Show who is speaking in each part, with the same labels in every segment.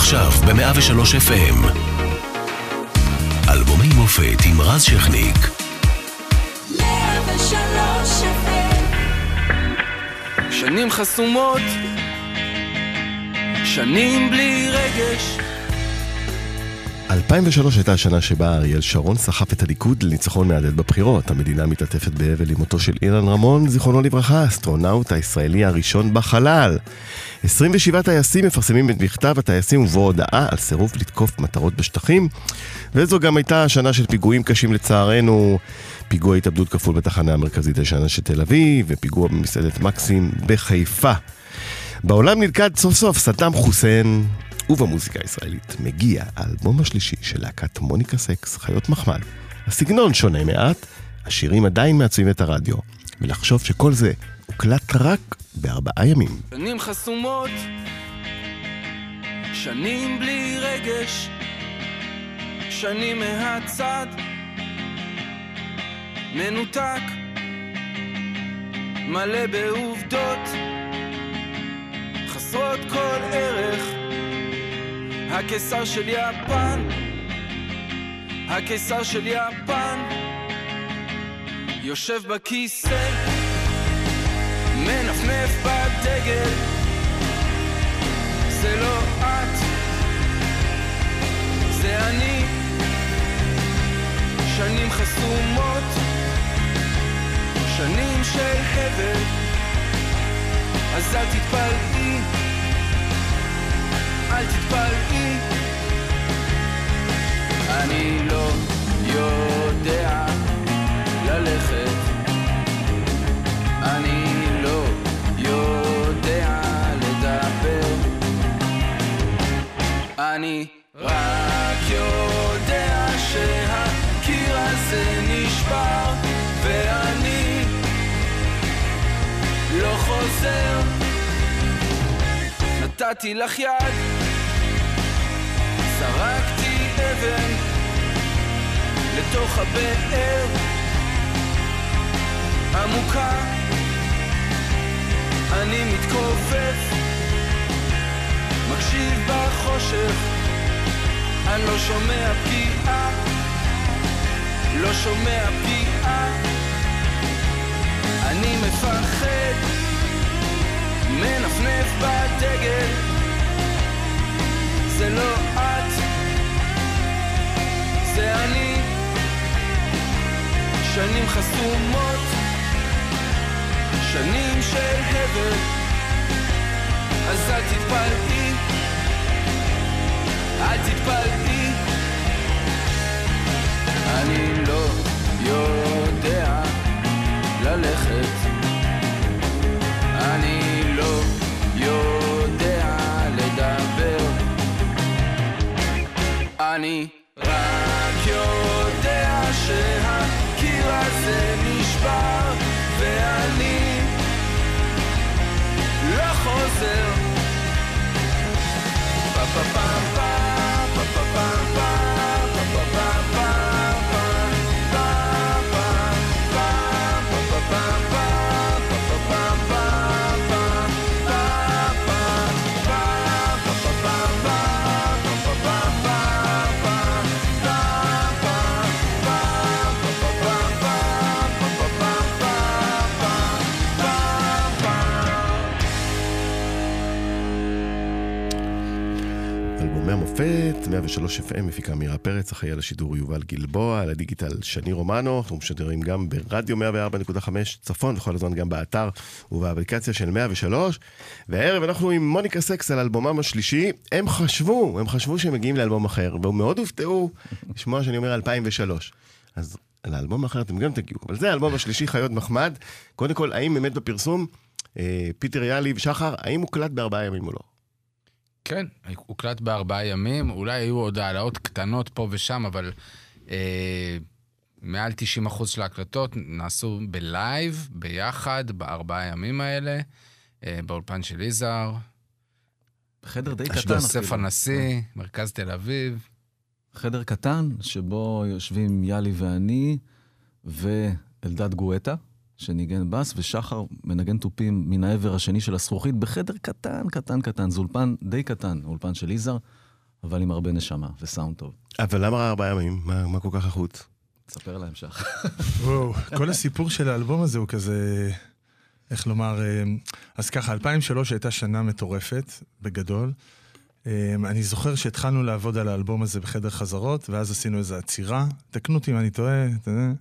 Speaker 1: עכשיו ב-103 FM. אלבומי מופת עם רז שכניק. 103 FM.
Speaker 2: שנים חסומות, שנים בלי רגש.
Speaker 3: 2003 הייתה השנה שבה אריאל שרון סחף את הליכוד לניצחון מהדהד בבחירות. המדינה מתעטפת באבל עם מותו של אילן רמון, זיכרונו לברכה, האסטרונאוט הישראלי הראשון בחלל. 27 טייסים מפרסמים את מכתב הטייסים ובו הודעה על סירוב לתקוף מטרות בשטחים. וזו גם הייתה השנה של פיגועים קשים לצערנו. פיגוע התאבדות כפול בתחנה המרכזית הישנה של תל אביב, ופיגוע במסעדת מקסים בחיפה. בעולם נלכד סוף סוף סדאם חוסיין, ובמוזיקה הישראלית מגיע האלבום השלישי של להקת מוניקה סקס, חיות מחמד. הסגנון שונה מעט, השירים עדיין מעצבים את הרדיו, ולחשוב שכל זה הוקלט רק בארבעה ימים.
Speaker 2: שנים חסומות, שנים בלי רגש, שנים מהצד, מנותק, מלא בעובדות, חסרות כל ערך. הקיסר של יפן, הקיסר של יפן, יושב בכיסא, מנפנף בדגל, זה לא את, זה אני, שנים חסומות, שנים של הבל, אז אל תתפלאי אל תתפלאי. אני לא יודע ללכת. אני לא יודע לדבר. אני רק יודע שהקיר הזה נשבר ואני לא חוזר. נתתי לך יד זרקתי אבן לתוך הבאר עמוקה. אני מתכופף מקשיב בחושך. אני לא שומע פגיעה לא שומע פגיעה. אני מפחד מנפנף בדגל. זה לא את, זה אני. שנים חסומות, שנים של הבל, אז אל תתפלאי, אל תתפלאי. אני לא יודע ללכת, אני לא יודע
Speaker 3: 103 FM, מפיקה מירה פרץ, אחראי על השידור יובל גלבוע, על הדיגיטל שני רומנו, אנחנו משדרים גם ברדיו 104.5 צפון, וכל הזמן גם באתר ובאפליקציה של 103. והערב אנחנו עם מוניקה סקס על אלבומם השלישי, הם חשבו, הם חשבו שהם מגיעים לאלבום אחר, והם מאוד הופתעו לשמוע שאני אומר 2003. אז לאלבום אחר אתם גם תגיעו, אבל זה האלבום השלישי, חיות מחמד. קודם כל, האם באמת בפרסום, אה, פיטר יאלי ושחר, האם הוקלט בארבעה ימים או לא?
Speaker 4: כן, הוקלט בארבעה ימים, אולי היו עוד העלאות קטנות פה ושם, אבל אה, מעל 90% של ההקלטות נעשו בלייב, ביחד, בארבעה ימים האלה, אה, באולפן של יזהר.
Speaker 5: חדר די קטן.
Speaker 4: יוסף הנשיא, מרכז תל אביב.
Speaker 5: חדר קטן, שבו יושבים יאלי ואני ואלדד גואטה. שניגן בס, ושחר מנגן תופים מן העבר השני של הזכוכית בחדר קטן, קטן, קטן. זה אולפן די קטן, אולפן של יזהר. אבל עם הרבה נשמה וסאונד טוב.
Speaker 3: אבל למה ארבעה ימים? מה מה כל כך החוץ?
Speaker 5: תספר להם שח.
Speaker 6: וואו, כל הסיפור של האלבום הזה הוא כזה, איך לומר, אה, אז ככה, 2003 הייתה שנה מטורפת, בגדול. אה, אני זוכר שהתחלנו לעבוד על האלבום הזה בחדר חזרות, ואז עשינו איזו עצירה, תקנו אותי אם אני טועה, אתה יודע.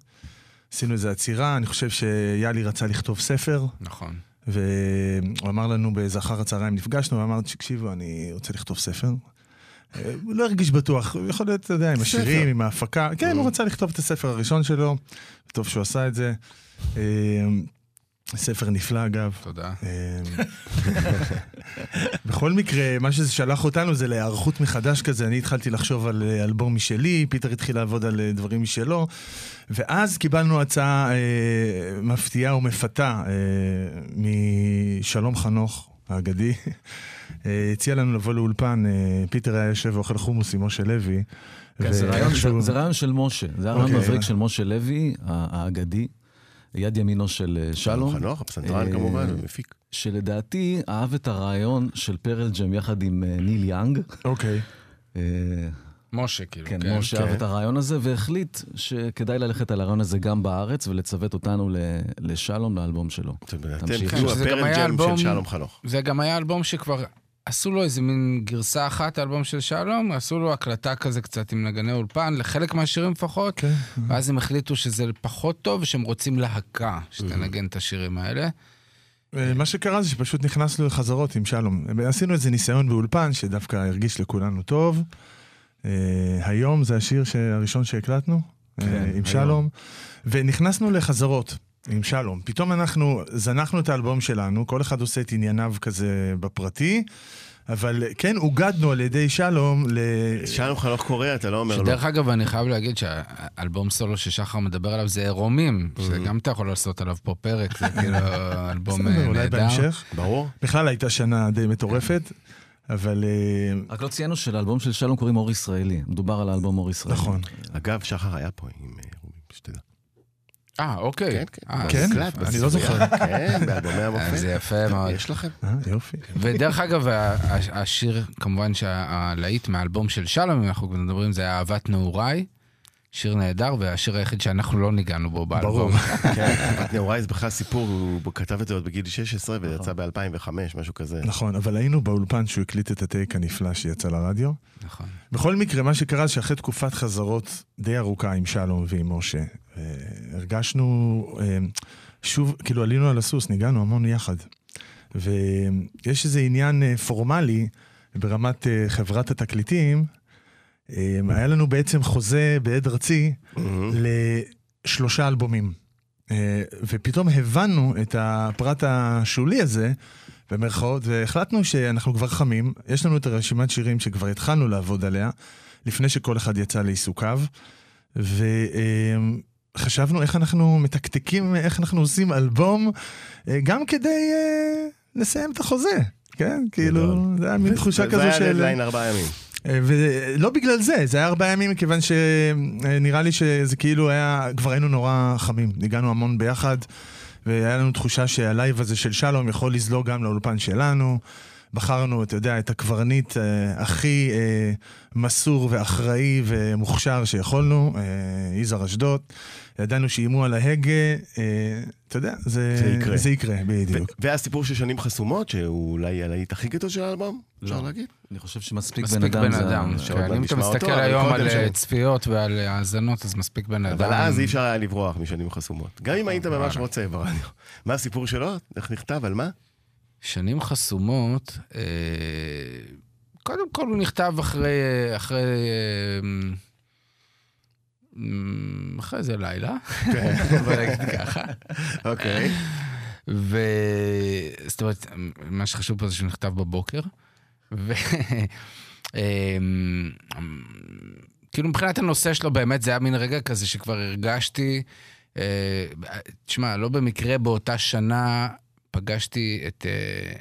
Speaker 6: עשינו איזו עצירה, אני חושב שיאלי רצה לכתוב ספר,
Speaker 4: נכון.
Speaker 6: והוא אמר לנו באיזה אחר הצהריים נפגשנו, ואמר, תקשיבו, אני רוצה לכתוב ספר. אה, הוא לא הרגיש בטוח, הוא יכול להיות, אתה יודע, עם השירים, עם ההפקה. כן, הוא רצה לכתוב את הספר הראשון שלו, טוב שהוא עשה את זה. ספר נפלא, אגב.
Speaker 4: תודה.
Speaker 6: אה, בכל מקרה, מה שזה שלח אותנו זה להיערכות מחדש כזה. אני התחלתי לחשוב על אה, אלבום משלי, פיטר התחיל לעבוד על אה, דברים משלו, ואז קיבלנו הצעה אה, מפתיעה ומפתה אה, משלום חנוך האגדי. אה, הציע לנו לבוא לאולפן, אה, פיטר היה יושב ואוכל חומוס עם משה לוי.
Speaker 5: כן, זה רעיון- זה- זה רעיון של משה. זה היה רעיון
Speaker 6: אוקיי.
Speaker 5: מבריק של משה לוי, ה- האגדי, יד ימינו של אה, שלום.
Speaker 3: חנוך, הפסנתרן
Speaker 5: אה,
Speaker 3: כמובן, מפיק.
Speaker 5: שלדעתי אהב את הרעיון של פרל ג'ם יחד עם אה, ניל יאנג.
Speaker 6: אוקיי.
Speaker 4: משה, כאילו,
Speaker 5: כן,
Speaker 4: כן.
Speaker 5: משה
Speaker 3: כן.
Speaker 5: אהב את הרעיון הזה, והחליט שכדאי ללכת על הרעיון הזה גם בארץ, ולצוות אותנו ל- לשלום לאלבום שלו.
Speaker 3: אתם
Speaker 5: תמשיך.
Speaker 4: שזה גם היה אלבום-
Speaker 3: של שלום חנוך.
Speaker 4: זה גם היה אלבום שכבר עשו לו איזה מין גרסה אחת, האלבום של שלום, עשו לו הקלטה כזה קצת עם נגני אולפן, לחלק מהשירים לפחות,
Speaker 6: כן.
Speaker 4: ואז הם החליטו שזה פחות טוב, ושהם רוצים להקה שתנגן את השירים האלה.
Speaker 6: אה, מה שקרה זה שפשוט נכנסנו לחזרות עם שלום. עשינו איזה ניסיון באולפן שדווקא הרגיש לכולנו טוב. אה, היום זה השיר הראשון שהקלטנו אה,
Speaker 5: כן,
Speaker 6: עם
Speaker 5: היום.
Speaker 6: שלום, ונכנסנו לחזרות עם שלום. פתאום אנחנו זנחנו את האלבום שלנו, כל אחד עושה את ענייניו כזה בפרטי, אבל כן אוגדנו על ידי שלום ל...
Speaker 3: שלום חנוך קורא, אתה לא אומר לו.
Speaker 4: שדרך אגב, אני חייב להגיד שהאלבום סולו ששחר מדבר עליו זה עירומים, שגם אתה יכול לעשות עליו פה פרק, זה כאילו אלבום אה,
Speaker 6: אולי
Speaker 4: נהדר.
Speaker 6: בהמשך.
Speaker 3: ברור.
Speaker 6: בכלל הייתה שנה די מטורפת, אבל אה,
Speaker 5: רק לא ציינו שלאלבום של שלום קוראים אור ישראלי. מדובר על האלבום אור ישראלי.
Speaker 6: נכון.
Speaker 3: אגב, שחר היה פה עם אה, רובי, שתדע.
Speaker 4: אה, אוקיי.
Speaker 3: כן, כן.
Speaker 4: אה,
Speaker 6: כן? אני. לא זוכר.
Speaker 3: כן, באלבומי
Speaker 4: אה,
Speaker 3: המופת.
Speaker 4: זה יפה מאוד.
Speaker 3: יש לכם?
Speaker 6: אה, יופי.
Speaker 4: ודרך אגב, השיר, כמובן שהלהיט מהאלבום של שלום, אם אנחנו כבר מדברים, זה היה אהבת נעוריי. שיר נהדר, והשיר היחיד שאנחנו לא ניגענו בו באלבום.
Speaker 6: ברור.
Speaker 3: כן, נעוריי זה בכלל סיפור, הוא כתב את זה עוד בגיל 16 ויצא ב-2005, משהו כזה.
Speaker 6: נכון, אבל היינו באולפן שהוא הקליט את הטייק הנפלא שיצא לרדיו.
Speaker 4: נכון.
Speaker 6: בכל מקרה, מה שקרה זה שאחרי תקופת חזרות די ארוכה עם שלום ועם משה, אה, הרגשנו, אה, שוב, כאילו עלינו על הסוס, ניגענו המון יחד. ויש איזה עניין אה, פורמלי ברמת אה, חברת התקליטים, אה, היה לנו בעצם חוזה בעד ארצי. לשלושה אלבומים. אה, ופתאום הבנו את הפרט השולי הזה, במרכאות, והחלטנו שאנחנו כבר חמים, יש לנו את הרשימת שירים שכבר התחלנו לעבוד עליה, לפני שכל אחד יצא לעיסוקיו, וחשבנו איך אנחנו מתקתקים, איך אנחנו עושים אלבום, אה, גם כדי אה, לסיים את החוזה, כן? כאילו, זה היה מין תחושה
Speaker 3: זה
Speaker 6: כזו
Speaker 3: היה
Speaker 6: של...
Speaker 3: דדליין ארבעה ימים.
Speaker 6: אה, ולא בגלל זה, זה היה ארבעה ימים מכיוון שנראה לי שזה כאילו היה, כבר היינו נורא חמים, ניגענו המון ביחד, והיה לנו תחושה שהלייב הזה של שלום יכול לזלוג גם לאולפן שלנו. בחרנו, אתה יודע, את הקברניט אה, הכי אה, מסור ואחראי ומוכשר שיכולנו, אה, יזהר אשדוד. ידענו שאם הוא על ההגה, אה, אתה יודע, זה,
Speaker 3: זה יקרה.
Speaker 6: זה יקרה, בדיוק.
Speaker 3: והסיפור של שנים חסומות, שהוא אולי הלהיט הכי גדול של האלבום, אפשר
Speaker 5: לא.
Speaker 3: להגיד?
Speaker 5: אני חושב שמספיק בן
Speaker 4: מספיק
Speaker 5: אדם.
Speaker 4: בן
Speaker 5: זה ה-
Speaker 4: אדם. כן, אם אתה מסתכל היום על
Speaker 3: ש-
Speaker 4: אה, צפיות ועל האזנות, אז מספיק בן אדם.
Speaker 3: אבל אז אי אפשר היה לברוח משנים חסומות. גם אם היית ממש. רוצה ברדיו. מה הסיפור שלו? איך נכתב? על מה?
Speaker 4: שנים חסומות, אה, קודם כל הוא נכתב אחרי, אחרי, אה, אה, אחרי איזה לילה, בוא נגיד ככה.
Speaker 3: אוקיי.
Speaker 4: ו... זאת אומרת, מה שחשוב פה זה שהוא נכתב בבוקר. ו... אמ, כאילו מבחינת הנושא שלו באמת זה היה מין רגע כזה שכבר הרגשתי, אה, תשמע, לא במקרה באותה שנה פגשתי את, אה,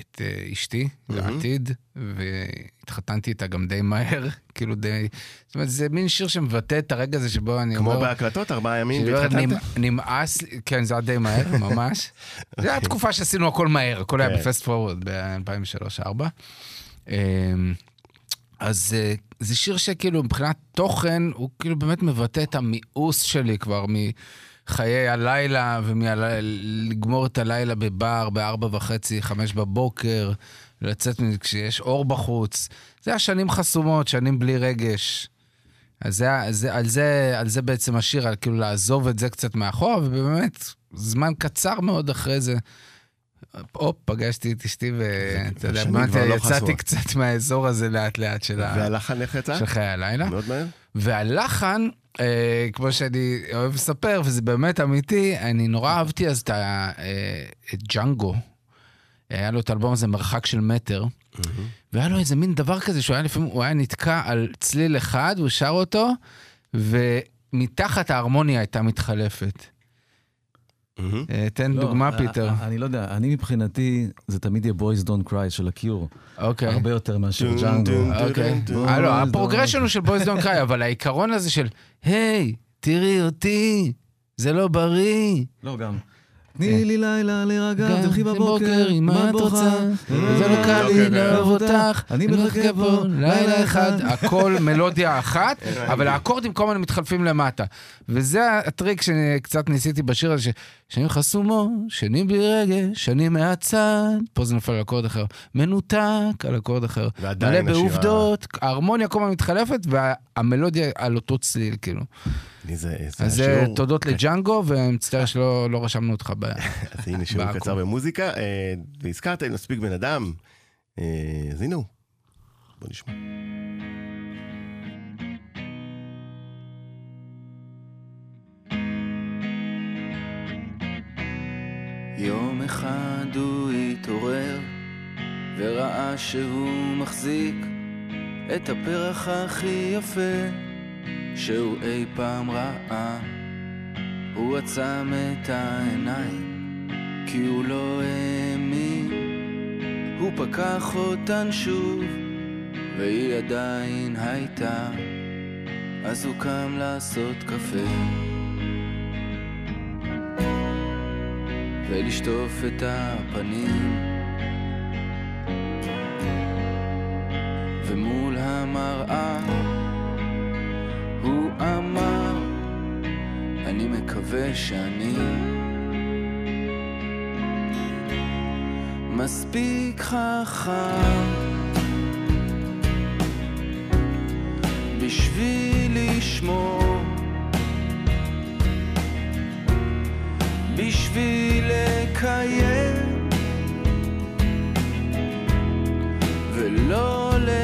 Speaker 4: את אה, אשתי לעתיד, והתחתנתי איתה גם די מהר, כאילו די... זאת אומרת, זה מין שיר שמבטא את הרגע הזה שבו אני
Speaker 3: כמו
Speaker 4: אומר...
Speaker 3: בהקלטות, ארבעה ימים, והתחתנת?
Speaker 4: נמ- נמאס, כן, זה היה די מהר, ממש. זה היה תקופה שעשינו הכל מהר, הכל היה
Speaker 3: כן.
Speaker 4: בפסט פורוורד ב-2003-2004. אז אה, זה שיר שכאילו מבחינת תוכן, הוא כאילו באמת מבטא את המיאוס שלי כבר מחיי הלילה, ומלגמור את הלילה בבר בארבע וחצי, חמש בבוקר, לצאת מ- כשיש אור בחוץ. זה השנים חסומות, שנים בלי רגש. אז זה, זה, על, זה, על זה בעצם השיר, על כאילו לעזוב את זה קצת מאחור, ובאמת, זמן קצר מאוד אחרי זה, הופ, פגשתי את אשתי, ואתה יודע, באמת
Speaker 3: לא
Speaker 4: יצאתי
Speaker 3: חסרות.
Speaker 4: קצת מהאזור הזה לאט לאט של, ה... של חיי הלילה.
Speaker 3: מאוד מהר.
Speaker 4: והלחן, אה, כמו שאני אוהב לספר, וזה באמת אמיתי, אני נורא אהבתי אז את, ה, אה, את ג'אנגו. היה לו את האלבום הזה, מרחק של מטר, והיה לו איזה מין דבר כזה שהוא היה לפעמים, הוא היה נתקע על צליל אחד, הוא שר אותו, ומתחת ההרמוניה הייתה מתחלפת.
Speaker 3: מהמם.
Speaker 4: אה, תן
Speaker 5: לא,
Speaker 4: דוגמה,
Speaker 5: אה,
Speaker 4: פיטר.
Speaker 5: אה, אני לא יודע, אני מבחינתי, זה תמיד יהיה Boys Don't Cry של הקיור.
Speaker 4: אוקיי.
Speaker 5: הרבה יותר מאשר ג'אנגו.
Speaker 4: אוקיי. אה, לא.
Speaker 5: ה
Speaker 4: progression הוא של Boys Don't Cry, אבל העיקרון הזה של, היי, תראי אותי, זה לא בריא.
Speaker 5: לא, גם. תני לי לילה להירגע, תלכי בבוקר, מה
Speaker 4: את רוצה? זה לא קל לי
Speaker 3: אוקיי,
Speaker 4: לאהוב אותך,
Speaker 5: אני מחכה פה
Speaker 4: לילה אחד, הכל מלודיה אחת, אבל האקורדים כל הזמן מתחלפים למטה. וזה הטריק שקצת ניסיתי בשיר הזה, שנים חסומו, שנים בלי רגש, שנים מהצד, פה זה נופל על אקורד אחר, מנותק על אקורד אחר,
Speaker 3: ועדיין
Speaker 4: מלא
Speaker 3: השירה-
Speaker 4: בעובדות, ההרמוניה כל הזמן מתחלפת, והמלודיה על אותו צליל, כאילו.
Speaker 3: לי זה זה
Speaker 4: אז
Speaker 3: השיעור.
Speaker 4: תודות לג'אנגו, ומצטער שלא לא רשמנו אותך ב...
Speaker 3: אז הנה שיעור. קצר במוזיקה, אה, והזכרת אם מספיק בן אדם, אה, אז הנה הוא. בוא נשמע.
Speaker 2: יום אחד הוא התעורר וראה שהוא מחזיק את הפרח הכי יפה שהוא אי פעם ראה. הוא עצם את העיניים כי הוא לא האמין. הוא פקח אותן שוב והיא עדיין הייתה. אז הוא קם לעשות קפה. ולשטוף את הפנים ומול המראה אני מקווה שאני מספיק חכם בשביל לשמור בשביל לקיים ולא לאבד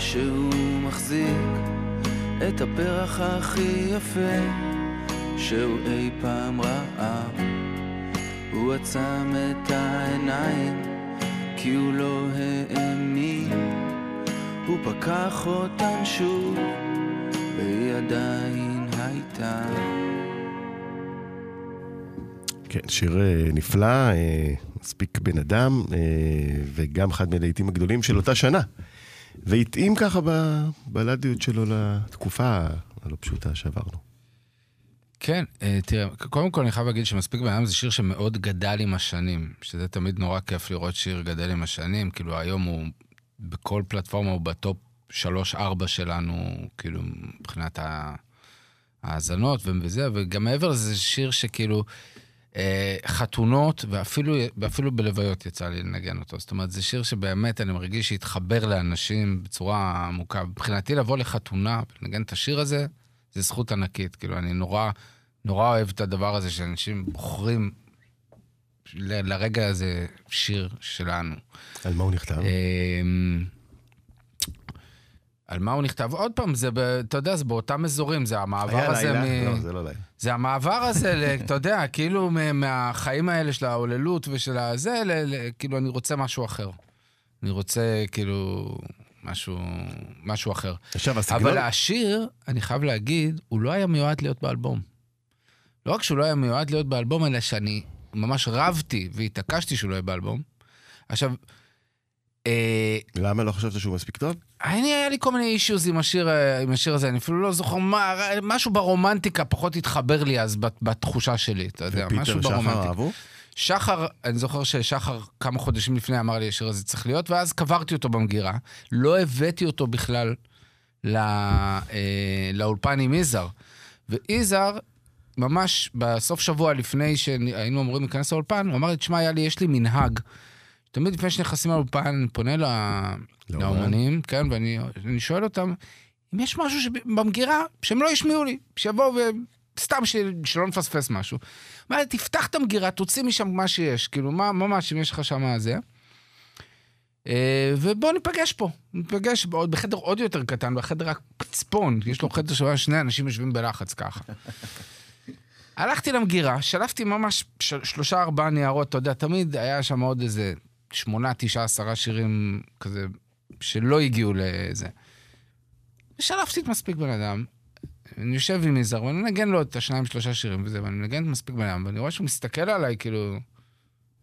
Speaker 2: שהוא
Speaker 7: מחזיק את הפרח הכי יפה שהוא אי פעם ראה. הוא עצם את העיניים כי הוא לא האמין. הוא פקח אותן שוב והיא עדיין הייתה.
Speaker 3: כן, שיר אה, נפלא, אה, מספיק בן אדם, אה, וגם אחד מהלהיטים הגדולים של אותה שנה. והתאים ככה בבלדיות שלו לתקופה הלא פשוטה שעברנו.
Speaker 4: כן, אה, תראה, קודם כל אני חייב להגיד שמספיק אדם זה שיר שמאוד גדל עם השנים, שזה תמיד נורא כיף לראות שיר גדל עם השנים, כאילו היום הוא בכל פלטפורמה הוא בטופ 3-4 שלנו, כאילו מבחינת ההאזנות וזה, וגם מעבר לזה זה שיר שכאילו חתונות, ואפילו, ואפילו בלוויות יצא לי לנגן אותו. זאת אומרת, זה שיר שבאמת אני מרגיש שהתחבר לאנשים בצורה עמוקה. מבחינתי לבוא לחתונה ולנגן את השיר הזה, זה זכות ענקית. כאילו, אני נורא, נורא אוהב את הדבר הזה שאנשים בוחרים ל- לרגע הזה שיר שלנו.
Speaker 3: על מה הוא נכתב?
Speaker 4: על מה הוא נכתב? עוד פעם, זה, ב, אתה יודע, זה באותם אזורים, זה המעבר
Speaker 3: היה
Speaker 4: הזה
Speaker 3: לילה?
Speaker 4: מ...
Speaker 3: לא, זה לא לילה.
Speaker 4: זה המעבר הזה, אתה יודע, כאילו מהחיים האלה של ההוללות ושל הזה, ל- ל- כאילו, אני רוצה משהו אחר. אני רוצה, כאילו, משהו, משהו אחר.
Speaker 3: עכשיו, הסגנון...
Speaker 4: אבל השיר, אני חייב להגיד, הוא לא היה מיועד להיות באלבום. לא רק שהוא לא היה מיועד להיות באלבום, אלא שאני ממש רבתי והתעקשתי שהוא לא יהיה באלבום. עכשיו,
Speaker 3: למה לא חשבת שהוא מספיק טוב?
Speaker 4: אני, היה לי כל מיני אישוז עם השיר, אה, עם השיר הזה, אני אפילו לא זוכר מה, משהו ברומנטיקה פחות התחבר לי אז בת- בתחושה שלי, אתה יודע,
Speaker 3: ופיטר
Speaker 4: משהו
Speaker 3: שחר
Speaker 4: ברומנטיקה.
Speaker 3: אהבו?
Speaker 4: שחר, אני זוכר ששחר כמה חודשים לפני אמר לי השיר הזה צריך להיות, ואז קברתי אותו במגירה. לא הבאתי אותו בכלל לא, אה, לאולפן עם יזהר. ויזהר, ממש בסוף שבוע לפני שהיינו אמורים להיכנס לאולפן, הוא אמר לי, תשמע, יש לי מנהג. תמיד לפני שנכנסים לאולפן, אני פונה ל-
Speaker 3: לאומן.
Speaker 4: לאומנים, כן, ואני אני שואל אותם, אם יש משהו במגירה שהם לא ישמיעו לי, שיבואו ו... סתם ש... שלא נפספס משהו. לי, תפתח את המגירה, תוציא משם מה שיש, כאילו, מה, ממש, אם יש לך שם זה. אה, ובוא ניפגש פה, ניפגש בחדר עוד יותר קטן, בחדר הפצפון, יש לו חדר שבו שני אנשים יושבים בלחץ ככה. הלכתי למגירה, שלפתי ממש שלושה ארבעה ניירות, אתה יודע, תמיד היה שם עוד איזה שמונה, תשעה, עשרה שירים כזה, שלא הגיעו לזה. ושלפתי את מספיק בן אדם, אני יושב עם יזהר, ואני מנגן לו את השניים, שלושה שירים וזה, ואני מנגן את מספיק בן אדם, ואני רואה שהוא מסתכל עליי, כאילו,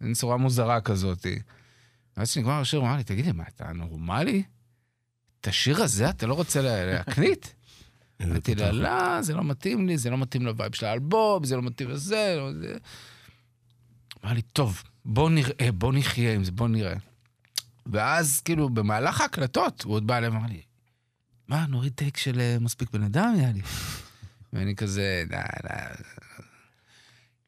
Speaker 4: באיזה צורה מוזרה כזאת. ואז כשנגמר השיר, הוא אמר לי, תגיד לי, מה, אתה נורמלי? את השיר הזה אתה לא רוצה לה- להקליט?
Speaker 3: איזה
Speaker 4: אמרתי
Speaker 3: לו.
Speaker 4: לא, זה לא מתאים לי, זה לא מתאים ל vibe של האלבום, זה לא מתאים לזה, לא. אמר לי, טוב, בוא נראה, בוא נחיה עם זה, בוא נראה. ואז, כאילו, במהלך ההקלטות, הוא עוד בא אליי ואמר לי, מה, נוריד טייק של אה, מספיק בן אדם, נראה לי. ואני כזה, נה, נה.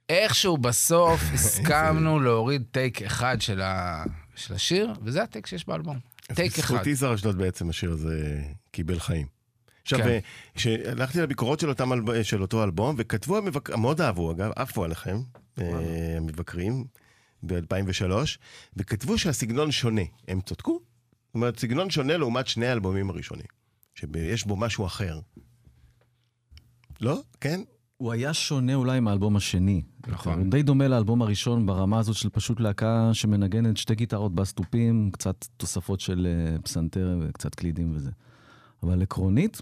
Speaker 4: איכשהו בסוף הסכמנו להוריד טייק אחד של, ה... של השיר, וזה הטייק שיש באלבום. טייק אחד.
Speaker 3: בזכות יזהר אשדוד בעצם השיר הזה קיבל חיים. עכשיו,
Speaker 4: כן.
Speaker 3: אה, כשהלכתי לביקורות של, אותם, של אותו אלבום, וכתבו המבקרים, מאוד אהבו אגב, עפו עליכם, אה, המבקרים, ב-2003, וכתבו שהסגנון שונה. הם צדקו? זאת אומרת, סגנון שונה לעומת שני האלבומים הראשונים, שיש בו משהו אחר. לא? כן?
Speaker 5: הוא היה שונה אולי מהאלבום השני.
Speaker 4: נכון.
Speaker 5: הוא די דומה לאלבום הראשון ברמה הזאת של פשוט להקה שמנגנת שתי גיטרות בסטופים, קצת תוספות של אה, פסנתר וקצת קלידים וזה. אבל עקרונית,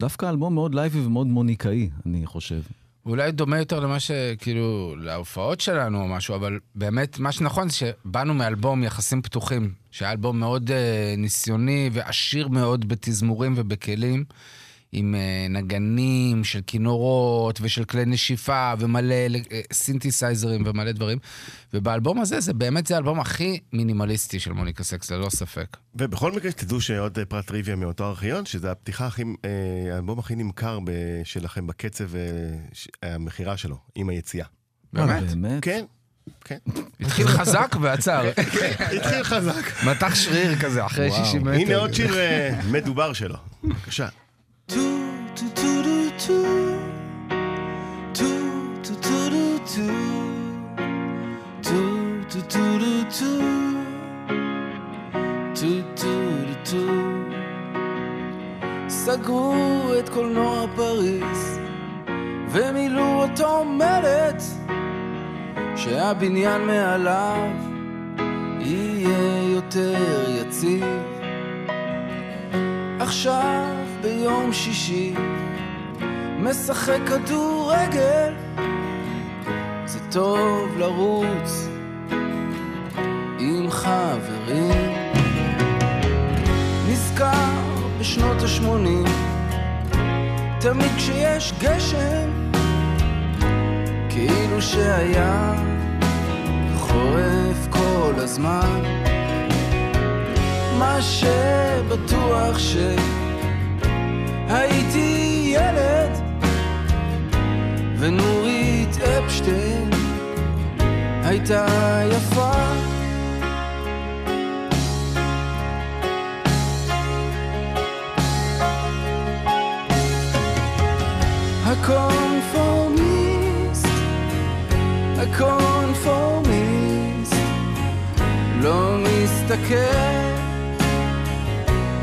Speaker 5: דווקא אלבום מאוד לייבי ומאוד מוניקאי, אני חושב.
Speaker 4: אולי דומה יותר למה שכאילו, להופעות שלנו או משהו, אבל באמת, מה שנכון זה שבאנו מאלבום יחסים פתוחים, שהיה אלבום מאוד אה, ניסיוני ועשיר מאוד בתזמורים ובכלים, עם אה, נגנים של כינורות ושל כלי נשיפה ומלא אה, סינתסייזרים ומלא דברים. ובאלבום הזה, זה באמת זה האלבום הכי מינימליסטי של מוניקה סקס, ללא ספק.
Speaker 3: ובכל מקרה שתדעו שעוד אה, פרט טריוויה מאותו ארכיון, שזה הפתיחה הכי, האלבום הכי נמכר שלכם בקצב המכירה שלו, עם היציאה.
Speaker 4: באמת?
Speaker 5: באמת?
Speaker 3: כן, כן.
Speaker 4: התחיל חזק ועצר.
Speaker 3: התחיל חזק.
Speaker 4: מתח שריר כזה, אחרי
Speaker 5: וואו.
Speaker 4: 60 מטר.
Speaker 3: הנה עוד שיר מדובר שלו. בבקשה.
Speaker 2: סגרו את קולנוע פריז ומילאו אותו מלט שהבניין מעליו יהיה יותר יציב. עכשיו ביום שישי משחק כדורגל. זה טוב לרוץ עם חברים. נזכר בשנות ה-80 תמיד כשיש גשם כאילו שהיה חורף כל הזמן. מה שבטוח שהייתי ילד ונורית אפשטיין הייתה יפה הקונפורמיסט, הקונפורמיסט, לא מסתכל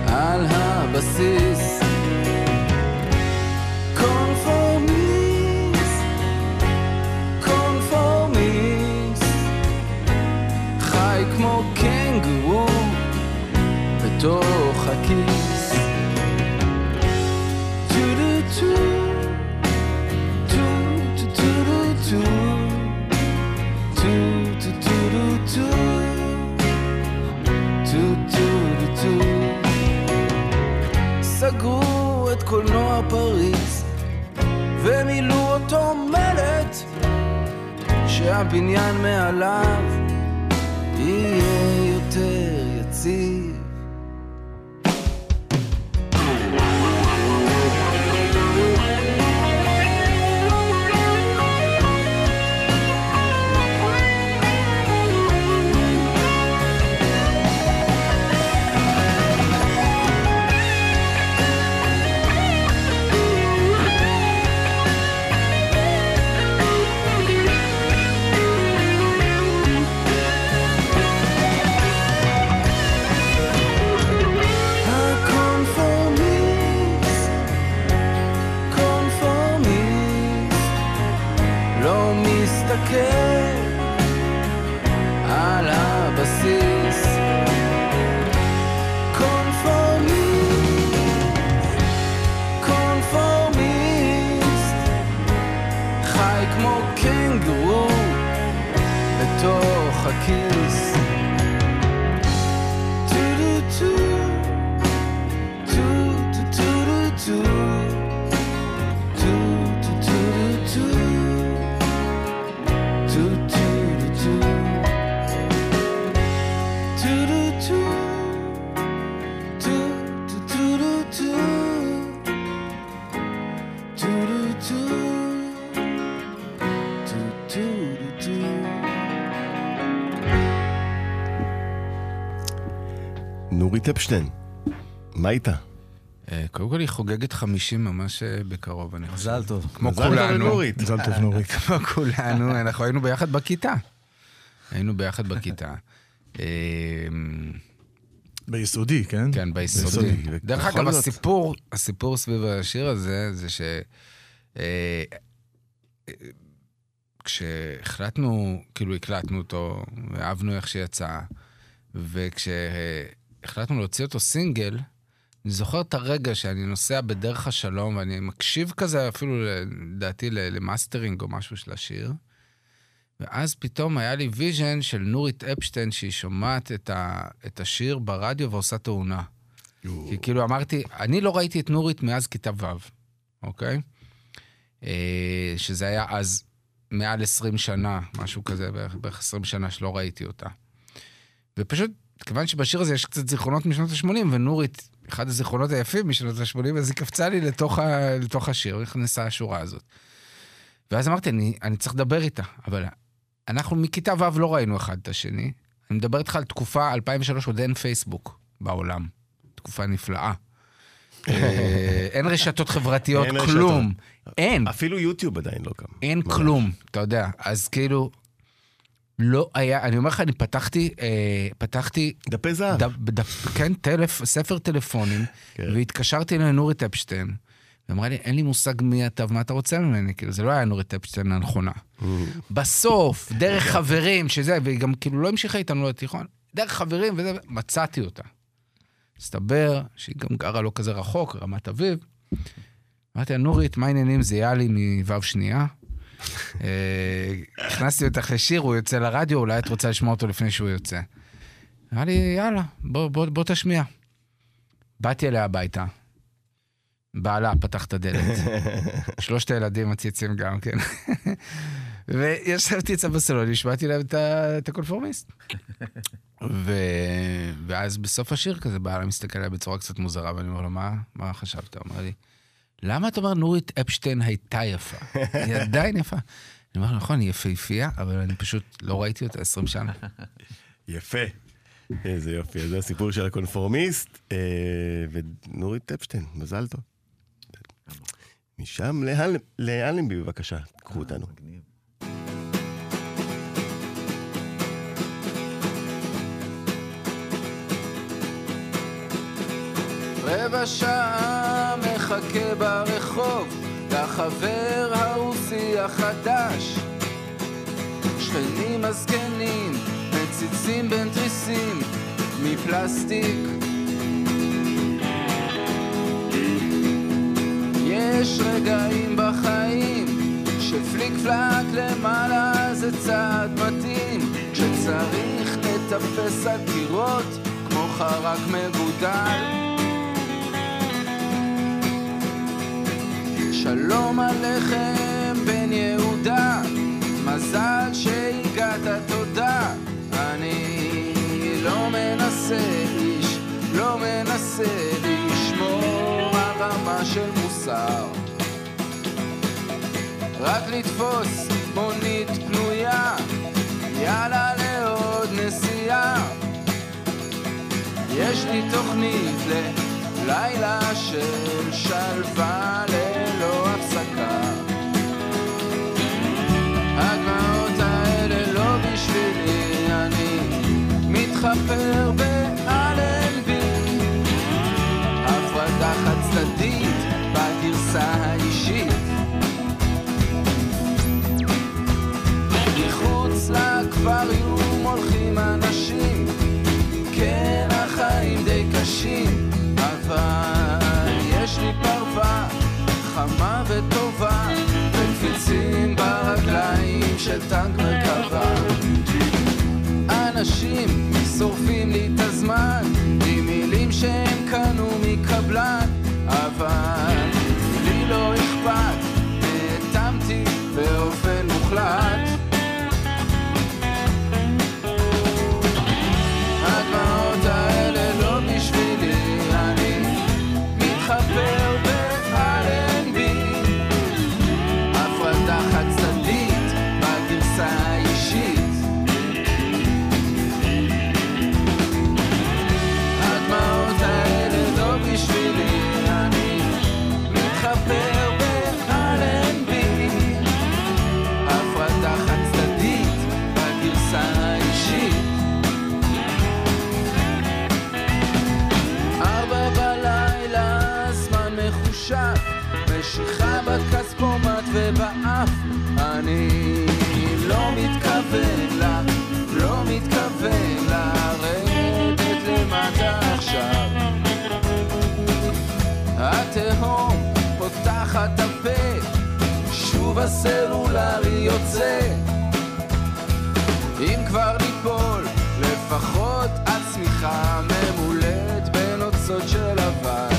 Speaker 2: על הבסיס. בתוך הכיס. סגרו את קולנוע פריז ומילאו אותו מלט שהבניין מעליו יהיה יותר יציב
Speaker 3: נורית אפשטיין, מה איתה?
Speaker 4: אה, קודם כל היא חוגגת 50 ממש אה, בקרוב, אני חושב.
Speaker 5: מזל טוב.
Speaker 4: כמו
Speaker 3: מזל
Speaker 4: כולנו.
Speaker 6: מזל טוב נורית.
Speaker 4: כמו כולנו, אנחנו היינו ביחד בכיתה. היינו ביחד בכיתה. אה,
Speaker 6: ביסודי, כן?
Speaker 4: כן, ביסודי.
Speaker 3: ביסודי.
Speaker 4: דרך אגב, הסיפור, הסיפור סביב השיר הזה, זה ש... אה, אה, כשהחלטנו, כאילו הקלטנו אותו, ואהבנו איך שיצא, וכשהחלטנו להוציא אותו סינגל, אני זוכר את הרגע שאני נוסע בדרך השלום, ואני מקשיב כזה אפילו, לדעתי, למאסטרינג או משהו של השיר, ואז פתאום היה לי vision של נורית אפשטיין, שהיא שומעת את, ה, את השיר ברדיו ועושה תאונה. כי כאילו אמרתי, אני לא ראיתי את נורית מאז כיתה ו', אוקיי? אה, שזה היה אז מעל 20 שנה, משהו כזה, בערך, בערך 20 שנה שלא ראיתי אותה. ופשוט, כיוון שבשיר הזה יש קצת זיכרונות משנות ה-80, ונורית, אחד הזיכרונות היפים משנות ה-80, אז היא קפצה לי לתוך, ה, לתוך השיר, נכנסה השורה הזאת. ואז אמרתי, אני, אני צריך לדבר איתה, אבל אנחנו מכיתה ו' לא ראינו אחד את השני. אני מדבר איתך על תקופה, 2003, עוד אין פייסבוק בעולם. תקופה נפלאה. אה, אין רשתות חברתיות,
Speaker 3: אין
Speaker 4: כלום. אין.
Speaker 3: אפילו יוטיוב עדיין לא קם.
Speaker 4: אין
Speaker 3: ממש.
Speaker 4: כלום, אתה יודע. אז כאילו, לא היה, אני אומר לך, אני פתחתי, אה, פתחתי,
Speaker 3: דפי זהב.
Speaker 4: דף, דף, כן, טלפ, ספר טלפונים,
Speaker 3: כן.
Speaker 4: והתקשרתי לנורית אפשטיין. ואמרה לי, אין לי מושג מי אתה ומה אתה רוצה ממני, כאילו, זה לא היה נורית אפשטיין הנכונה. בסוף, דרך חברים, שזה, והיא גם כאילו לא המשיכה איתנו לתיכון, דרך חברים וזה, מצאתי אותה. הסתבר שהיא גם גרה לא כזה רחוק, רמת אביב. אמרתי לה, נורית, מה העניינים? זה יאלי מו' שנייה. אה, הכנסתי אותך לשיר, הוא יוצא לרדיו, אולי את רוצה לשמוע אותו לפני שהוא יוצא. אמרה לי, יאללה, בוא, בוא, בוא תשמיע. באתי אליה הביתה. בעלה פתח את הדלת. שלושת הילדים מציצים גם, כן. וישבתי אצלה בסלון, השמעתי להם את את הקונפורמיסט. ו... ואז בסוף השיר כזה, בעלה מסתכל עליי בצורה קצת מוזרה, ואני אומר לו, מה, מה חשבת? הוא אומר לי, למה אתה אומר נורית אפשטיין הייתה יפה? היא עדיין יפה. אני אומר נכון, היא יפהפייה, אבל אני פשוט לא ראיתי אותה 20 שנה.
Speaker 3: יפה. איזה יופי, זה הסיפור של הקונפורמיסט, אה, ונורית אפשטיין, מזל טוב. משם לאל- לאלנבי, בבקשה, קחו אותנו.
Speaker 2: רבע שעה מחכה ברחוב לחבר הרוסי החדש. שכנים הזקנים מציצים בין תריסים מפלסטיק. יש רגעים בחיים שפליק פלק למעלה זה צעד מתאים. כשצריך לטפס על קירות כמו חרק מגודל שלום עליכם בן יהודה, מזל שהגעת תודה. אני לא מנסה איש, לא מנסה לשמור על רמה של מוסר. רק לתפוס מונית פנויה, יאללה לעוד נסיעה. יש לי תוכנית ללילה של שלווה מתחפר באלנבי. הפרדה חד צדדית בגרסה האישית. מחוץ לאקווריום הולכים אנשים כן, החיים די קשים, אבל יש לי פרווה חמה וטובה, וקפיצים ברגליים של טנק מרכבה. אנשים שורפים לי את הזמן, עם מילים שהם קנו מקבלן, אבל את הפה, שוב הסלולרי יוצא. אם כבר ניפול, לפחות הצמיחה ממולאת בנוצות של אבק.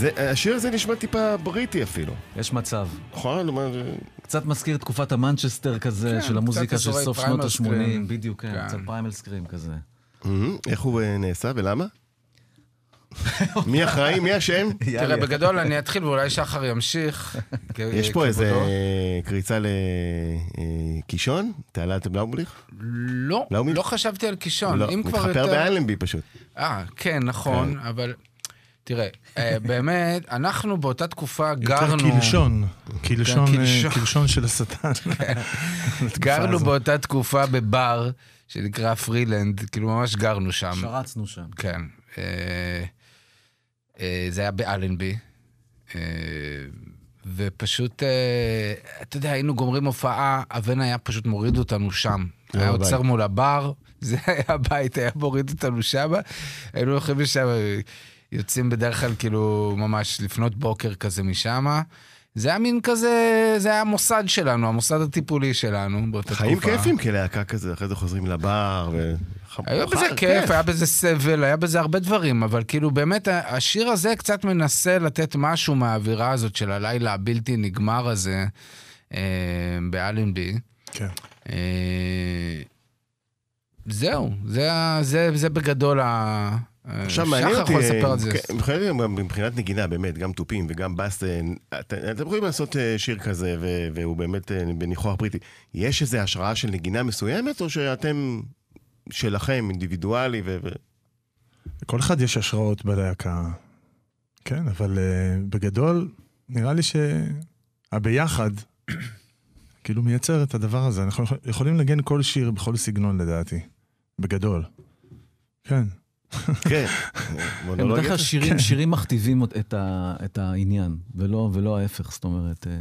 Speaker 3: זה, השיר הזה נשמע טיפה בריטי אפילו.
Speaker 5: יש מצב.
Speaker 3: נכון? מה זה-
Speaker 5: קצת מזכיר את תקופת המנצ'סטר כזה,
Speaker 4: כן,
Speaker 5: של המוזיקה של סוף שנות
Speaker 4: פריימל
Speaker 5: ה-80,
Speaker 4: סקרים.
Speaker 5: בדיוק, כן,
Speaker 4: כן.
Speaker 5: קצת פריימל סקרים כזה.
Speaker 3: איך הוא אה, נעשה ולמה? מי אחראי? מי אשם?
Speaker 4: תראה, בגדול אני אתחיל ואולי שחר ימשיך.
Speaker 3: יש פה איזה. אה, קריצה לקישון? תעלת בלאומילך?
Speaker 4: לא? לא חשבתי על קישון.
Speaker 3: לא,
Speaker 4: אם כבר
Speaker 3: מתחפר
Speaker 4: יותר...
Speaker 3: באלנבי פשוט.
Speaker 4: אה, כן, נכון, אבל... תראה, אה, באמת, אנחנו באותה תקופה
Speaker 6: יותר
Speaker 4: גרנו...
Speaker 6: קלשון. קלשון, אה,
Speaker 4: קלשון.
Speaker 6: קלשון של השטן. לתקופה
Speaker 4: גרנו
Speaker 6: הזו.
Speaker 4: באותה תקופה בבר שנקרא פרילנד, כאילו ממש גרנו שם.
Speaker 5: שרצנו שם.
Speaker 4: כן. אה, אה, זה היה באלנבי. אה, ופשוט, אה, אתה יודע, היינו גומרים הופעה, הבן היה פשוט מוריד אותנו שם. היה
Speaker 3: הבית.
Speaker 4: עוצר מול הבר, זה היה הבית, היה מוריד אותנו שם. היינו הולכים לשם, יוצאים בדרך כלל כאילו ממש לפנות בוקר כזה משם. זה היה מין כזה, זה היה המוסד שלנו, המוסד הטיפולי שלנו באותה תקופה.
Speaker 3: חיים כיפים כלהקה כזה, אחרי זה חוזרים לבר. ו-
Speaker 4: היה בזה כיף, היה בזה סבל, היה בזה הרבה דברים, אבל כאילו באמת השיר הזה קצת מנסה לתת משהו מהאווירה הזאת של הלילה הבלתי נגמר הזה אה, באלנבי.
Speaker 6: כן.
Speaker 4: אה, זהו, זה, זה, זה בגדול ה...
Speaker 3: עכשיו מעניין אותי,
Speaker 4: יכול לספר על זה.
Speaker 3: כן, מבחינת, נגינה באמת, גם תופים וגם בס, אה, את- אתם יכולים לעשות אה, שיר כזה והוא באמת אה, בניחוח בריטי. יש איזו השראה של נגינה מסוימת או שאתם שלכם, אינדיבידואלי ו...
Speaker 6: לכל אחד יש השראות בלהקה. כן, אבל uh, בגדול, נראה לי שהביחד כאילו מייצר את הדבר הזה. אנחנו יכול- יכולים לנגן כל שיר בכל סגנון לדעתי. בגדול. כן.
Speaker 3: כן, מונולוג
Speaker 5: בדרך כלל
Speaker 3: יפה.
Speaker 5: שירים, שירים מכתיבים את, העניין, ולא, ההפך, זאת אומרת... אה,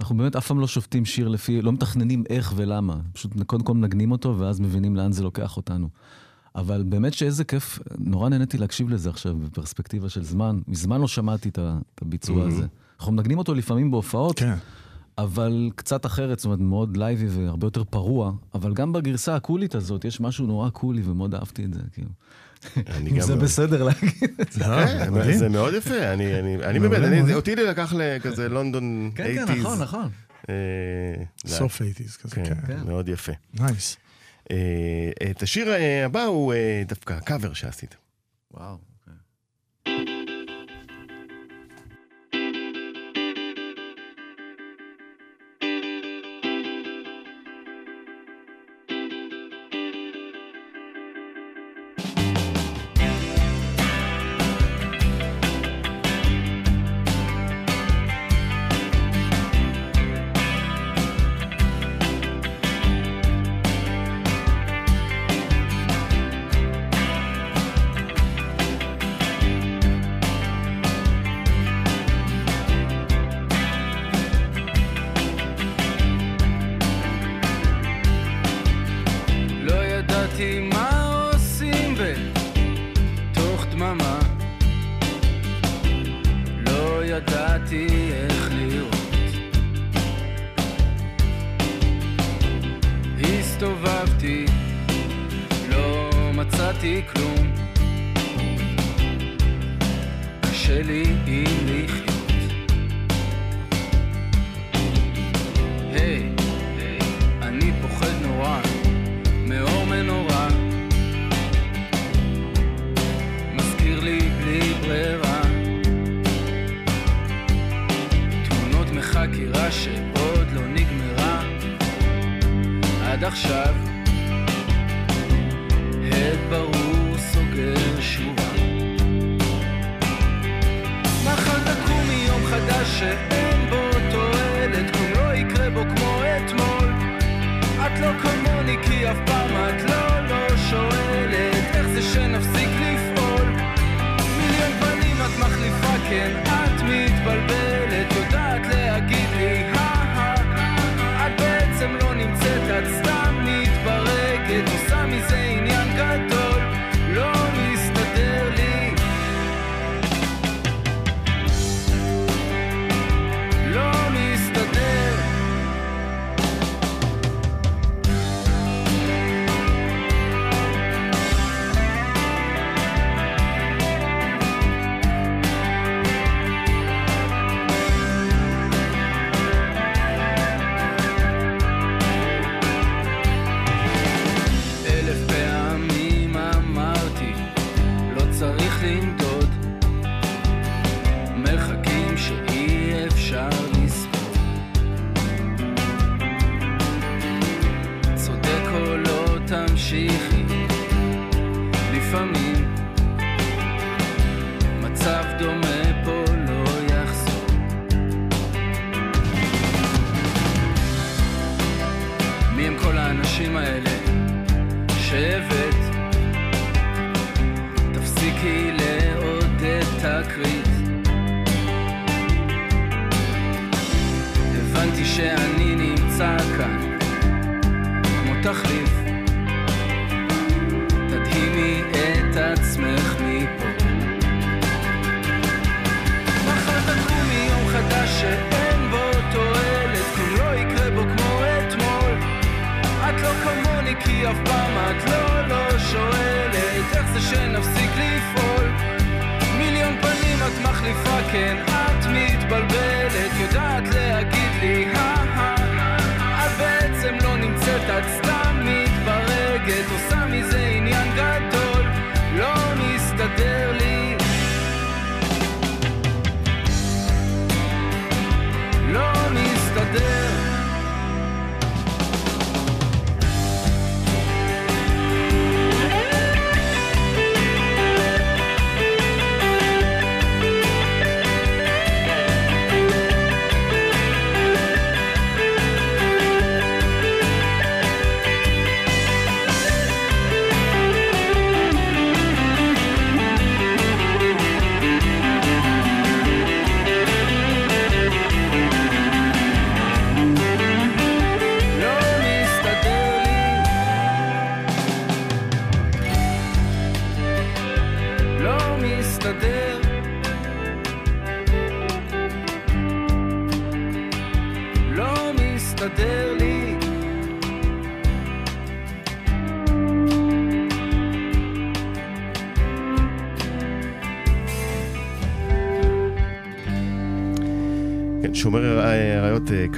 Speaker 5: אנחנו באמת אף פעם לא שופטים שיר לפי, לא מתכננים איך ולמה. פשוט קודם כל מנגנים אותו, ואז מבינים לאן זה לוקח אותנו. אבל באמת שאיזה כיף, נורא נהניתי להקשיב לזה עכשיו בפרספקטיבה של זמן. מזמן לא שמעתי את הביצוע הזה. אנחנו מנגנים אותו לפעמים בהופעות,
Speaker 6: כן.
Speaker 5: אבל קצת אחרת, זאת אומרת, מאוד לייבי והרבה יותר פרוע, אבל גם בגרסה הקולית הזאת יש משהו נורא קולי ומאוד אהבתי את זה, כאילו.
Speaker 3: אני
Speaker 5: אם
Speaker 3: גם
Speaker 5: זה
Speaker 3: מאוד-
Speaker 5: בסדר להגיד את זה.
Speaker 6: לא,
Speaker 3: כן. זה מאוד יפה, אני, אני, אני
Speaker 6: מעולה,
Speaker 3: באמת. אותי לי לקח לכזה לונדון 80's.
Speaker 5: כן, כן, נכון, נכון.
Speaker 3: אה,
Speaker 6: סוף 80's כזה,
Speaker 3: כן,
Speaker 6: כן.
Speaker 5: כן.
Speaker 3: מאוד יפה.
Speaker 6: nice.
Speaker 3: אה, את השיר הבא הוא אה, דווקא קאבר שעשית.
Speaker 5: וואו.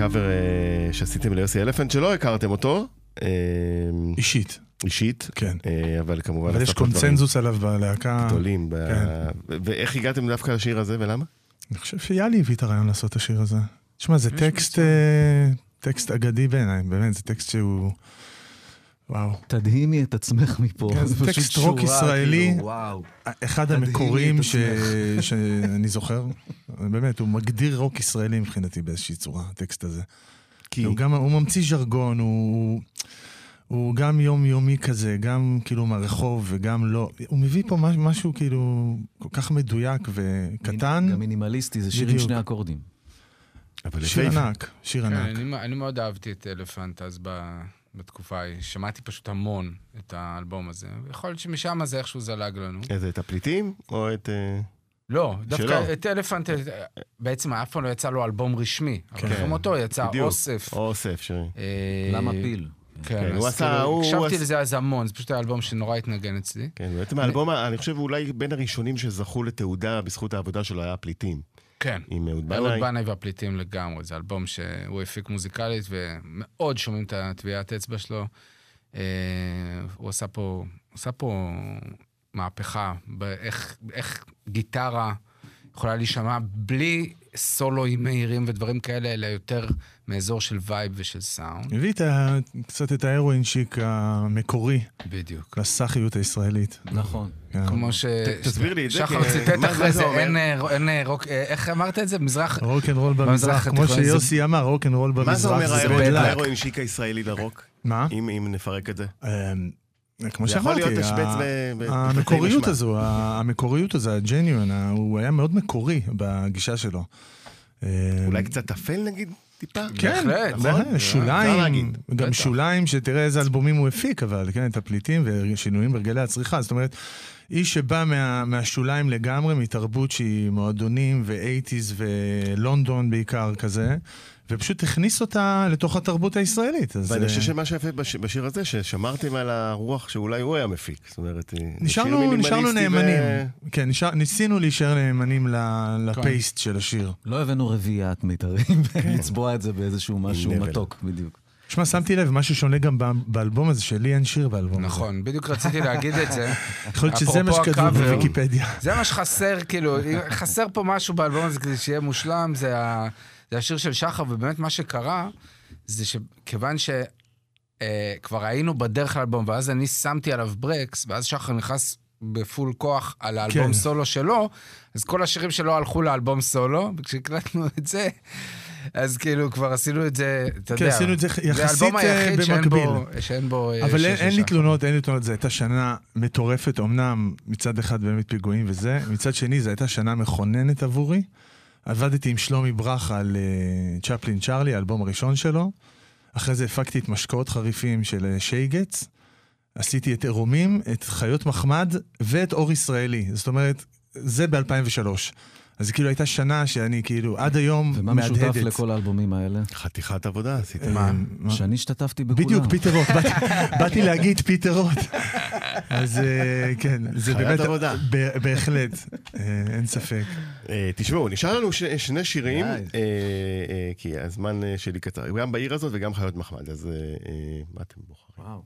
Speaker 3: קאבר אה, שעשיתם ליוסי אלפנט, שלא הכרתם אותו. אה,
Speaker 6: אישית,
Speaker 3: אישית,
Speaker 6: כן.
Speaker 3: אה, אבל כמובן...
Speaker 6: אבל יש קונצנזוס עליו בלהקה.
Speaker 3: גדולים. ב-
Speaker 6: כן.
Speaker 3: ואיך הגעתם דווקא לשיר הזה ולמה?
Speaker 6: אני חושב שיאלי הביא את הרעיון לעשות את השיר הזה. תשמע, זה טקסט אגדי בעיניי, באמת, זה טקסט שהוא... וואו.
Speaker 5: תדהימי את עצמך מפה.
Speaker 6: כן, זה
Speaker 5: פשוט
Speaker 6: טקסט רוק ישראלי.
Speaker 5: כאילו, וואו.
Speaker 6: אחד המקוריים
Speaker 5: את
Speaker 6: ש... שאני זוכר, באמת, הוא מגדיר רוק ישראלי מבחינתי באיזושהי צורה, הטקסט הזה.
Speaker 3: כי...
Speaker 6: הוא גם, הוא ממציא ז'רגון, הוא, הוא גם יומיומי כזה, גם כאילו מהרחוב וגם לא. הוא מביא פה משהו, משהו כאילו כל כך מדויק וקטן.
Speaker 5: גם מינימליסטי, זה שיר עם. שני אקורדים.
Speaker 6: שיר. ענק, שיר
Speaker 4: כן,
Speaker 6: ענק.
Speaker 4: אני, אני מאוד אהבתי את אלפנט אז ב, בתקופה ההיא. שמעתי פשוט המון את האלבום הזה. יכול להיות שמשם זה איכשהו זלג לנו.
Speaker 3: איזה, את הפליטים או את... אה,
Speaker 4: לא, דווקא
Speaker 3: שלא.
Speaker 4: את אלפנט, אה, בעצם אף פעם לא יצא לו אלבום רשמי. אבל
Speaker 3: כן.
Speaker 4: גם אותו יצא
Speaker 3: בדיוק.
Speaker 4: אוסף.
Speaker 3: אוסף, שרי.
Speaker 4: אה,
Speaker 5: למה פיל?
Speaker 4: כן,
Speaker 3: כן, הוא עשה-
Speaker 4: כאילו,
Speaker 3: הוא-
Speaker 4: הקשבתי לזה אז המון, זה פשוט היה אלבום שנורא התנגן אצלי.
Speaker 3: כן, בעצם האלבום, אני חושב אולי בין הראשונים שזכו לתעודה בזכות העבודה שלו היה פליטים.
Speaker 4: כן.
Speaker 3: עם אהוד
Speaker 4: אהוד
Speaker 3: בנאי.
Speaker 4: בנאי והפליטים לגמרי, זה אלבום שהוא הפיק מוזיקלית ומאוד שומעים את הטביעת אצבע שלו. אה, הוא עשה פה, עשה פה מהפכה באיך איך גיטרה יכולה להישמע בלי סולואים מהירים ודברים כאלה, אלא יותר מאזור של vibe ושל סאונד.
Speaker 6: הביא את ה- קצת את ה heroin chic המקורי
Speaker 4: בדיוק.
Speaker 6: לסאחיות הישראלית.
Speaker 5: נכון.
Speaker 6: כן.
Speaker 4: כמו ש...
Speaker 3: תסביר לי את זה,
Speaker 4: שחר ציטט אחרי זה? אין, אה, אין אה, רוק... אה, איך אמרת את זה? מזרח...
Speaker 6: רוקנרול
Speaker 4: במזרח
Speaker 6: במזרח, כמו שיוסי אמר, רוקנרול במזרח.
Speaker 3: מה זה אומר
Speaker 6: ה
Speaker 3: heroin- chic הישראלי לרוק?
Speaker 6: מה?
Speaker 3: אם אם נפרק את זה.
Speaker 6: כמו
Speaker 3: יכול
Speaker 6: שאמרתי,
Speaker 3: להיות ב-
Speaker 6: המקוריות הזו, המקוריות הזו, ה genuine, ה- הוא היה מאוד מקורי בגישה שלו. אמ,
Speaker 3: אולי קצת אפל נגיד? טיפה?
Speaker 6: כן,
Speaker 4: בהחלט,
Speaker 3: נכון?
Speaker 6: שוליים. גם. שוליים שתראה איזה אלבומים הוא הפיק, אבל כן, את הפליטים ושינויים בהרגלי הצריכה. זאת אומרת, איש שבא מה, מהשוליים לגמרי, מתרבות שהיא מועדונים ו eighties ולונדון בעיקר כזה, ופשוט הכניס אותה לתוך התרבות הישראלית. אז,
Speaker 3: ואני
Speaker 6: אה,
Speaker 3: חושב שמה שיפה בש- בשיר הזה, ששמרתם על הרוח שאולי הוא היה מפיק. זאת אומרת, אה,
Speaker 6: נשארנו, נשארנו
Speaker 3: ו-
Speaker 6: נאמנים, כן, נשאר, ניסינו להישאר נאמנים ל- לפייסט של השיר.
Speaker 5: לא הבאנו רביעיית מיתרים, לצבוע את זה באיזשהו משהו. מתוק, בדיוק.
Speaker 6: שמע, שמתי לב, משהו שונה גם באלבום הזה, שלי אין שיר באלבום הזה.
Speaker 4: נכון, בדיוק רציתי להגיד את זה.
Speaker 6: יכול להיות שזה מה שכתוב בוויקיפדיה.
Speaker 4: זה מה שחסר, כאילו, חסר פה משהו באלבום הזה כדי שיהיה מושלם, זה, השיר של שחר, ובאמת מה שקרה, זה שכיוון שכבר היינו בדרך לאלבום, ואז אני שמתי עליו ברקס, ואז שחר נכנס בפול כוח על האלבום
Speaker 6: כן.
Speaker 4: סולו שלו, אז כל השירים שלו הלכו לאלבום סולו, וכשהקלטנו את זה, אז כאילו כבר עשינו את זה, אתה
Speaker 6: כן,
Speaker 4: יודע.
Speaker 6: עשינו את זה
Speaker 4: זה
Speaker 6: יחסית
Speaker 4: האלבום
Speaker 6: אה, במקביל.
Speaker 4: בו, שאין בו אה,
Speaker 6: אבל אין, לי. תלונות, אין לי תלונות, זו הייתה שנה מטורפת, אמנם מצד אחד באמת פיגועים וזה, מצד שני זו הייתה שנה מכוננת עבורי. עבדתי עם שלומי ברכה על אה, צ'פלין צ'ארלי, האלבום הראשון שלו. אחרי זה הפקתי את משקאות חריפים של שייגץ. עשיתי את עירומים, את חיות מחמד ואת אור ישראלי. זאת אומרת, זה ב-2003. אז כאילו הייתה שנה שאני כאילו עד היום
Speaker 5: ומה
Speaker 6: מהדהדת.
Speaker 5: משותף לכל האלבומים האלה?
Speaker 3: חתיכת עבודה עשית.
Speaker 6: אה,
Speaker 5: שאני השתתפתי בכולם.
Speaker 6: בדיוק, פיטר רוט, באתי, באתי להגיד פיטר רוט. אז אה, כן, זה
Speaker 3: חיית
Speaker 6: באמת,
Speaker 3: עבודה.
Speaker 6: ב- בהחלט, אה, אין ספק.
Speaker 3: אה, תשמעו, נשאר לנו שני שירים, כי הזמן שלי קצר, גם בעיר הזאת וגם חיות מחמד, אז מה אתם בוחרים?
Speaker 5: וואו.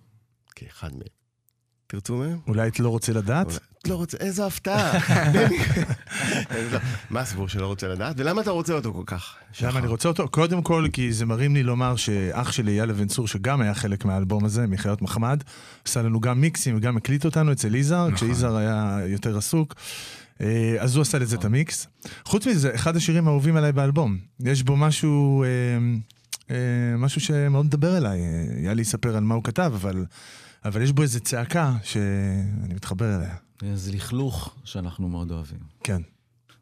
Speaker 3: כאחד מהם. תרצו מהם?
Speaker 6: אולי את לא רוצה לדעת?
Speaker 3: אולי- לא רוצה, איזה הפתעה. מה הסיפור שלא רוצה לדעת? ולמה אתה רוצה אותו כל כך?
Speaker 6: למה אני רוצה אותו? קודם כל, כי זה מרים לי לומר שאח שלי, אייל אבן צור, שגם היה חלק מהאלבום הזה, מחיות מחמד, עשה לנו גם מיקסים וגם הקליט אותנו אצל יזהר, כשיזהר היה יותר עסוק. אה, אז הוא עשה לזה את המיקס. חוץ מזה, אחד השירים האהובים עליי באלבום. יש בו משהו, אה, אה, משהו שמאוד מדבר אליי. יאלי יספר על מה הוא כתב, אבל, אבל יש בו איזו צעקה שאני מתחבר אליה.
Speaker 5: זה לכלוך שאנחנו מאוד אוהבים.
Speaker 6: כן.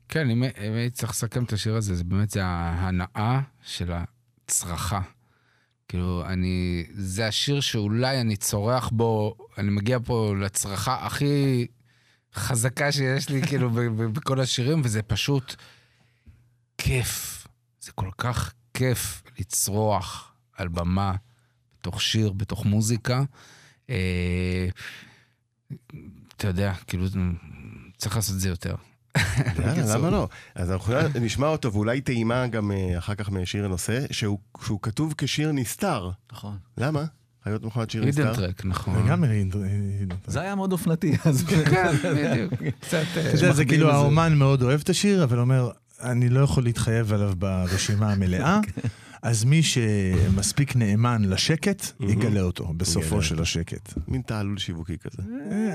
Speaker 4: כן, אם הייתי צריך לסכם את השיר הזה, זה באמת זה ההנאה של הצרחה. כאילו, אני... זה השיר שאולי אני צורח בו, אני מגיע פה לצרחה הכי חזקה שיש לי, כאילו, בכל השירים, וזה פשוט כיף. זה כל כך כיף לצרוח על במה, בתוך שיר, בתוך מוזיקה. אה, אתה יודע, כאילו, צריך לעשות את זה יותר.
Speaker 3: למה לא? אז אנחנו נשמע אותו, ואולי טעימה גם אה, אחר כך משיר הנושא, שהוא כתוב כשיר נסתר.
Speaker 5: נכון.
Speaker 3: למה? חיות מחמד שיר נסתר?
Speaker 4: הידן טרק, נכון.
Speaker 6: וגם מריד.
Speaker 5: זה היה מאוד אופנתי, אז...
Speaker 4: כן, בדיוק. קצת... אה,
Speaker 6: זה כאילו. האומן מאוד אוהב את השיר, אבל אומר, אני לא יכול להתחייב עליו ברשימה המלאה, אז מי שמספיק נאמן לשקט, יגלה אותו בסופו של. השקט.
Speaker 3: מין תעלול שיווקי כזה.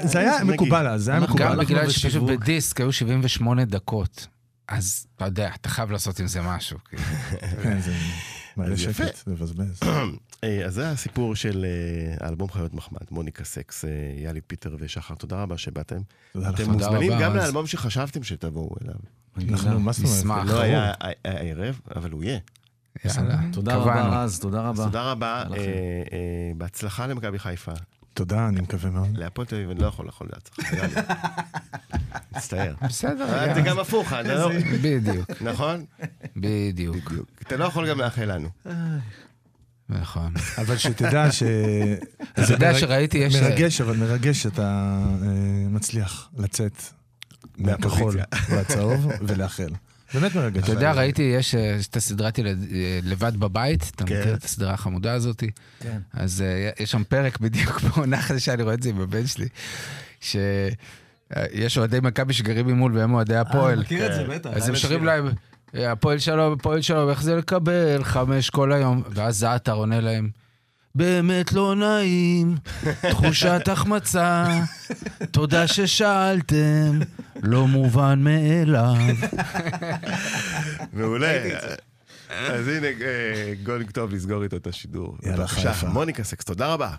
Speaker 6: זה היה
Speaker 3: נגיד.
Speaker 6: מקובל אז, זה היה מקובל.
Speaker 4: גם בגלל שפשוט. בדיסק היו 78 דקות. אז אתה יודע, אתה חייב לעשות עם זה משהו. כאילו.
Speaker 6: כן, זה מעלה
Speaker 3: אז יפה.
Speaker 6: שקט, מבזבז.
Speaker 3: אה, אז זה הסיפור של אה, האלבום חיות מחמד, מוניקה סקס, אה, יאלי פיטר ושחר, תודה רבה שבאתם. אתם מוזמנים גם לאלבום שחשבתם שתבואו אליו.
Speaker 6: אנחנו, מה זאת אומרת?
Speaker 4: נשמח.
Speaker 3: לא היה הערב, אבל הוא יהיה.
Speaker 4: יאללה,
Speaker 5: תודה. רבה, רז, תודה רבה.
Speaker 3: תודה רבה. אה, אה, בהצלחה למכבי חיפה.
Speaker 6: תודה, אני מקווה מאוד.
Speaker 3: להפועל תל אביב אני לא יכול לאכול. יאללה. מצטער.
Speaker 4: בסדר,
Speaker 3: אה, זה. גם הפוך, אתה לא-
Speaker 4: בדיוק,
Speaker 3: נכון?
Speaker 4: בדיוק.
Speaker 3: אתה לא יכול גם לאחל לנו.
Speaker 4: נכון.
Speaker 6: אבל שתדע ש...
Speaker 4: אתה יודע שראיתי, יש...
Speaker 6: מרגש, אבל מרגש שאתה מצליח לצאת מהכחול. והצהוב ולאחל. באמת מרגש.
Speaker 4: אתה יודע, ראיתי, יש אה, יש את הסדרת אה, לבד בבית, אתה
Speaker 3: כן.
Speaker 4: מכיר את הסדרה החמודה הזאת?
Speaker 5: כן.
Speaker 4: אז אה, יש שם פרק בדיוק בעונה חדשה, אני רואה את זה עם הבן שלי, שיש אוהדי מכבי שגרים ממול והם אוהדי הפועל.
Speaker 5: מכיר את זה, בטח.
Speaker 4: אז הם שרים להם, "אה, הפועל שלום, הפועל שלום, איך זה לקבל חמש כל היום? ואז זעתר עונה להם, באמת לא נעים, תחושת החמצה, תודה ששאלתם, לא מובן מאליו.
Speaker 3: מעולה. אז הנה, אה, גולינג טוב לסגור איתו את השידור.
Speaker 6: יאללה, חיפה.
Speaker 3: מוניקה סקס, תודה רבה.